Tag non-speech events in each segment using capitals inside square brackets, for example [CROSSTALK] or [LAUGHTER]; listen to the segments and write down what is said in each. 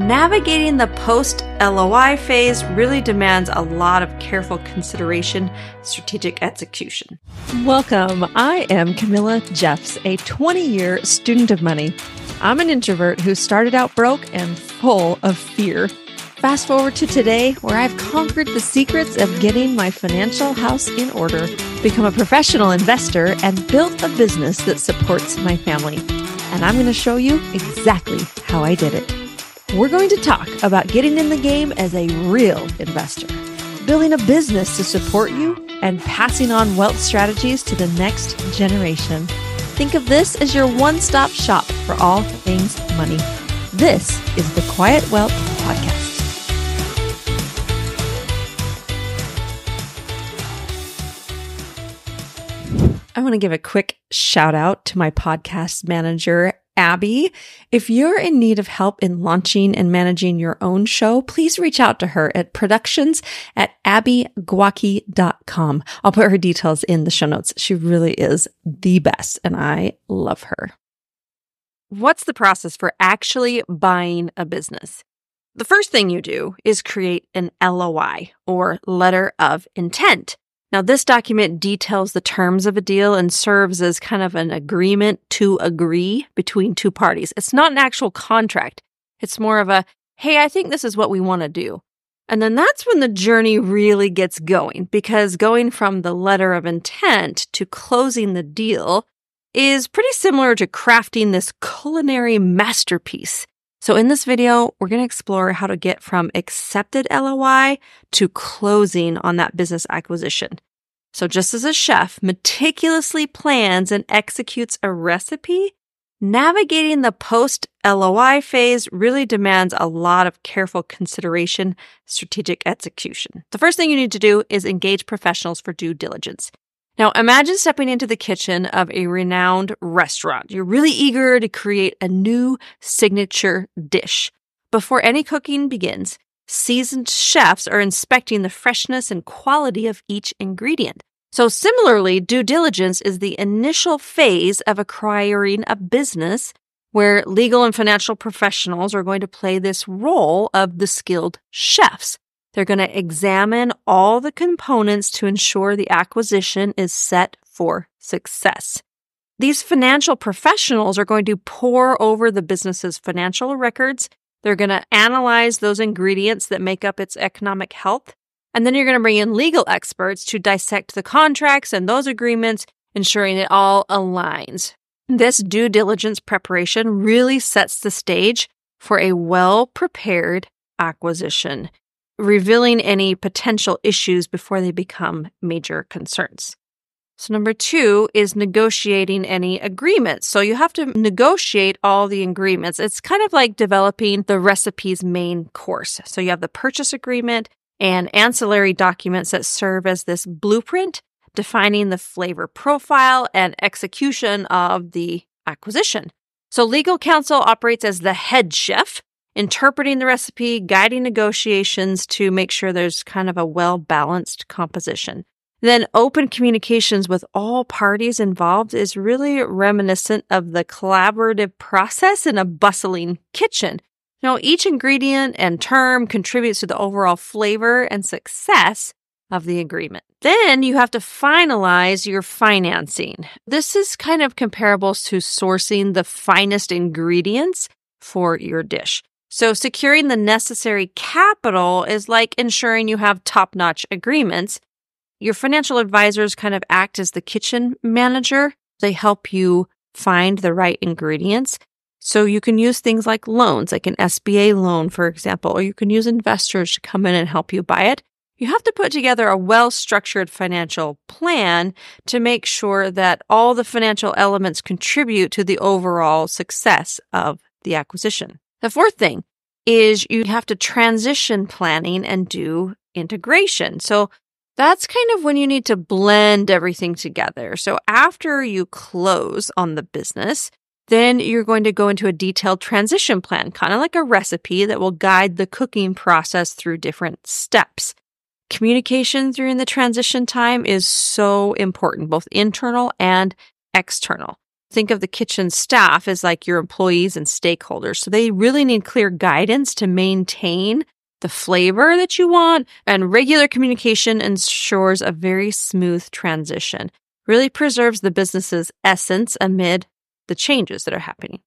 Navigating the post LOI phase really demands a lot of careful consideration, strategic execution. Welcome. I am Camilla Jeffs, a 20 year student of money. I'm an introvert who started out broke and full of fear. Fast forward to today, where I've conquered the secrets of getting my financial house in order, become a professional investor, and built a business that supports my family. And I'm going to show you exactly how I did it. We're going to talk about getting in the game as a real investor, building a business to support you, and passing on wealth strategies to the next generation. Think of this as your one stop shop for all things money. This is the Quiet Wealth Podcast. I want to give a quick shout out to my podcast manager, Abby. If you're in need of help in launching and managing your own show, please reach out to her at productions at abbygwacki.com. I'll put her details in the show notes. She really is the best and I love her. What's the process for actually buying a business? The first thing you do is create an LOI or letter of intent. Now, this document details the terms of a deal and serves as kind of an agreement to agree between two parties. It's not an actual contract. It's more of a, hey, I think this is what we want to do. And then that's when the journey really gets going because going from the letter of intent to closing the deal is pretty similar to crafting this culinary masterpiece. So in this video, we're going to explore how to get from accepted LOI to closing on that business acquisition. So just as a chef meticulously plans and executes a recipe, navigating the post LOI phase really demands a lot of careful consideration, strategic execution. The first thing you need to do is engage professionals for due diligence. Now, imagine stepping into the kitchen of a renowned restaurant. You're really eager to create a new signature dish. Before any cooking begins, seasoned chefs are inspecting the freshness and quality of each ingredient. So, similarly, due diligence is the initial phase of acquiring a business where legal and financial professionals are going to play this role of the skilled chefs. They're going to examine all the components to ensure the acquisition is set for success. These financial professionals are going to pore over the business's financial records. They're going to analyze those ingredients that make up its economic health. And then you're going to bring in legal experts to dissect the contracts and those agreements, ensuring it all aligns. This due diligence preparation really sets the stage for a well prepared acquisition revealing any potential issues before they become major concerns. So, number two is negotiating any agreements. So, you have to negotiate all the agreements. It's kind of like developing the recipe's main course. So, you have the purchase agreement and ancillary documents that serve as this blueprint defining the flavor profile and execution of the acquisition. So, legal counsel operates as the head chef interpreting the recipe, guiding negotiations to make sure there's kind of a well balanced composition. Then open communications with all parties involved is really reminiscent of the collaborative process in a bustling kitchen. Now, each ingredient and term contributes to the overall flavor and success of the agreement. Then you have to finalize your financing. This is kind of comparable to sourcing the finest ingredients for your dish. So securing the necessary capital is like ensuring you have top notch agreements. Your financial advisors kind of act as the kitchen manager. They help you find the right ingredients. So you can use things like loans, like an SBA loan, for example, or you can use investors to come in and help you buy it. You have to put together a well structured financial plan to make sure that all the financial elements contribute to the overall success of the acquisition. The fourth thing is you have to transition planning and do integration. So that's kind of when you need to blend everything together. So after you close on the business, then you're going to go into a detailed transition plan, kind of like a recipe that will guide the cooking process through different steps. Communication during the transition time is so important, both internal and external. Think of the kitchen staff as like your employees and stakeholders. So they really need clear guidance to maintain the flavor that you want and regular communication ensures a very smooth transition. Really preserves the business's essence amid the changes that are happening.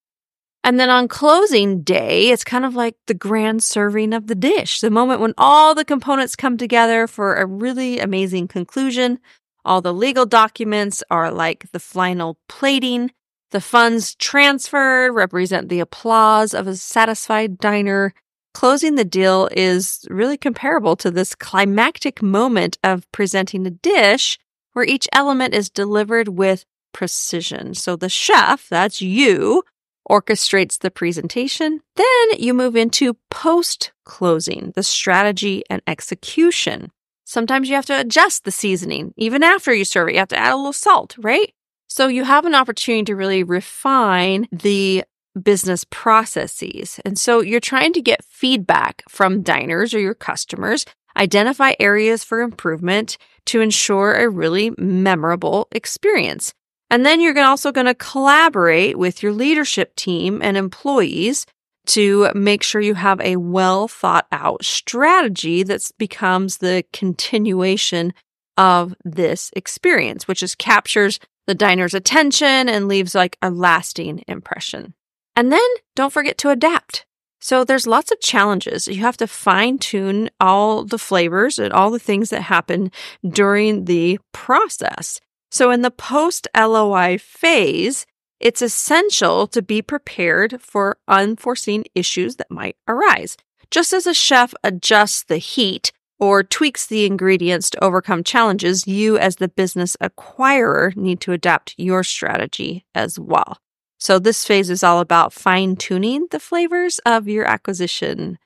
And then on closing day, it's kind of like the grand serving of the dish, the moment when all the components come together for a really amazing conclusion. All the legal documents are like the final plating. The funds transferred represent the applause of a satisfied diner. Closing the deal is really comparable to this climactic moment of presenting a dish where each element is delivered with precision. So the chef, that's you, orchestrates the presentation. Then you move into post closing, the strategy and execution. Sometimes you have to adjust the seasoning. Even after you serve it, you have to add a little salt, right? So you have an opportunity to really refine the business processes. And so you're trying to get feedback from diners or your customers, identify areas for improvement to ensure a really memorable experience. And then you're also going to collaborate with your leadership team and employees to make sure you have a well thought out strategy that becomes the continuation of this experience, which is captures the diner's attention and leaves like a lasting impression. And then don't forget to adapt. So there's lots of challenges. You have to fine tune all the flavors and all the things that happen during the process. So in the post LOI phase, it's essential to be prepared for unforeseen issues that might arise. Just as a chef adjusts the heat or tweaks the ingredients to overcome challenges, you as the business acquirer need to adapt your strategy as well. So this phase is all about fine tuning the flavors of your acquisition.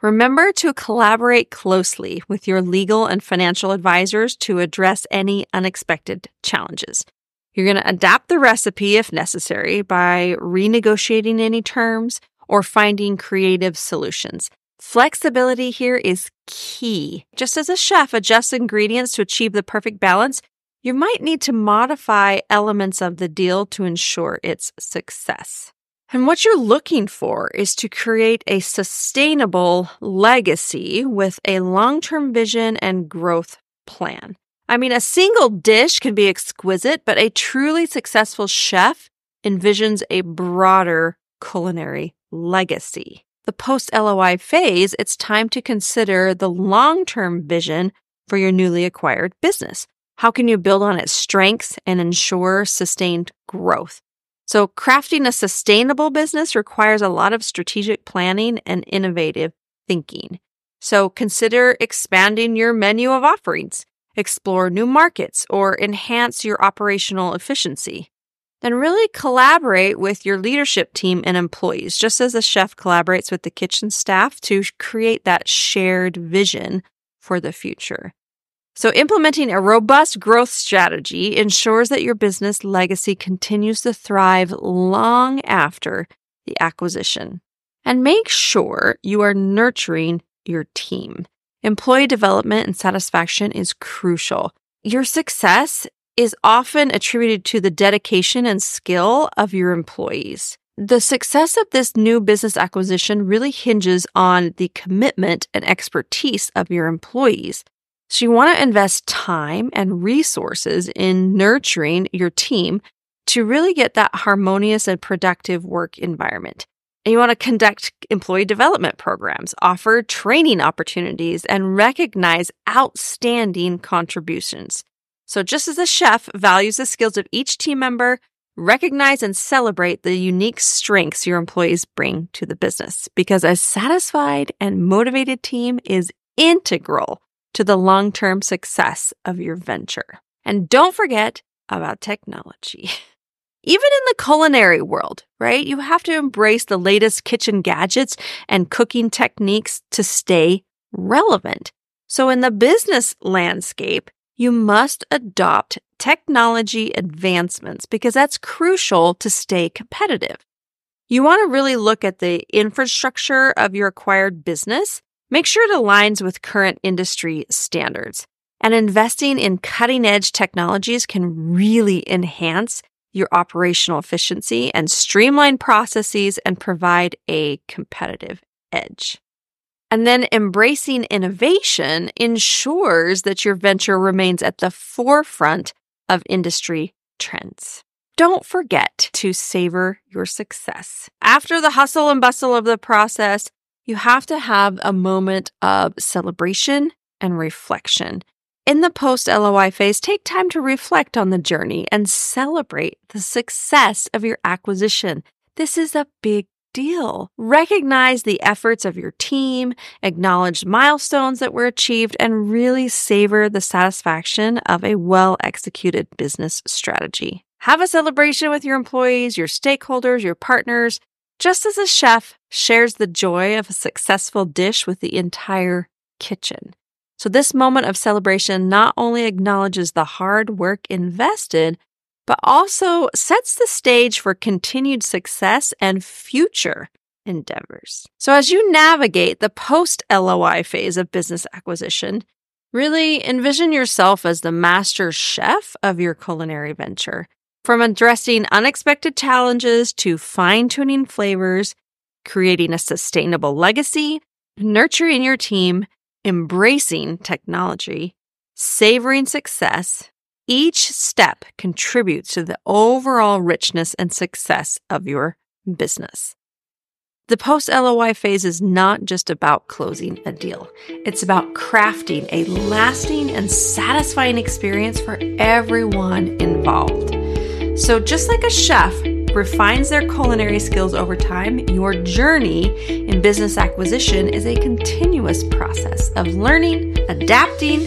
Remember to collaborate closely with your legal and financial advisors to address any unexpected challenges. You're going to adapt the recipe if necessary by renegotiating any terms or finding creative solutions. Flexibility here is key. Just as a chef adjusts ingredients to achieve the perfect balance, you might need to modify elements of the deal to ensure its success. And what you're looking for is to create a sustainable legacy with a long term vision and growth plan. I mean, a single dish can be exquisite, but a truly successful chef envisions a broader culinary legacy. The post LOI phase, it's time to consider the long term vision for your newly acquired business. How can you build on its strengths and ensure sustained growth? So, crafting a sustainable business requires a lot of strategic planning and innovative thinking. So, consider expanding your menu of offerings, explore new markets, or enhance your operational efficiency. Then, really collaborate with your leadership team and employees, just as a chef collaborates with the kitchen staff to create that shared vision for the future. So, implementing a robust growth strategy ensures that your business legacy continues to thrive long after the acquisition. And make sure you are nurturing your team. Employee development and satisfaction is crucial. Your success is often attributed to the dedication and skill of your employees. The success of this new business acquisition really hinges on the commitment and expertise of your employees. So you want to invest time and resources in nurturing your team to really get that harmonious and productive work environment. And you want to conduct employee development programs, offer training opportunities, and recognize outstanding contributions. So just as a chef values the skills of each team member, recognize and celebrate the unique strengths your employees bring to the business because a satisfied and motivated team is integral to the long term success of your venture. And don't forget about technology. [LAUGHS] Even in the culinary world, right? You have to embrace the latest kitchen gadgets and cooking techniques to stay relevant. So in the business landscape, you must adopt technology advancements because that's crucial to stay competitive. You want to really look at the infrastructure of your acquired business Make sure it aligns with current industry standards. And investing in cutting edge technologies can really enhance your operational efficiency and streamline processes and provide a competitive edge. And then embracing innovation ensures that your venture remains at the forefront of industry trends. Don't forget to savor your success. After the hustle and bustle of the process, you have to have a moment of celebration and reflection. In the post LOI phase, take time to reflect on the journey and celebrate the success of your acquisition. This is a big deal. Recognize the efforts of your team, acknowledge milestones that were achieved, and really savor the satisfaction of a well executed business strategy. Have a celebration with your employees, your stakeholders, your partners, just as a chef shares the joy of a successful dish with the entire kitchen. So, this moment of celebration not only acknowledges the hard work invested, but also sets the stage for continued success and future endeavors. So, as you navigate the post LOI phase of business acquisition, really envision yourself as the master chef of your culinary venture. From addressing unexpected challenges to fine tuning flavors, creating a sustainable legacy, nurturing your team, embracing technology, savoring success, each step contributes to the overall richness and success of your business. The post LOI phase is not just about closing a deal. It's about crafting a lasting and satisfying experience for everyone involved. So, just like a chef refines their culinary skills over time, your journey in business acquisition is a continuous process of learning, adapting,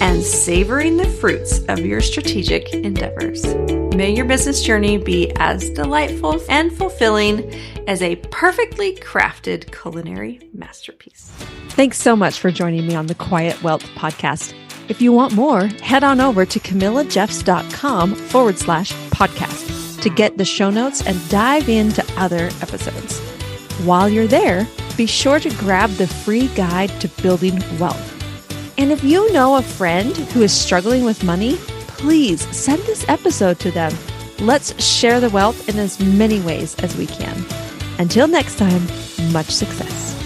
and savoring the fruits of your strategic endeavors. May your business journey be as delightful and fulfilling as a perfectly crafted culinary masterpiece. Thanks so much for joining me on the Quiet Wealth podcast. If you want more, head on over to camillajeffs.com forward slash podcast to get the show notes and dive into other episodes. While you're there, be sure to grab the free guide to building wealth. And if you know a friend who is struggling with money, please send this episode to them. Let's share the wealth in as many ways as we can. Until next time, much success.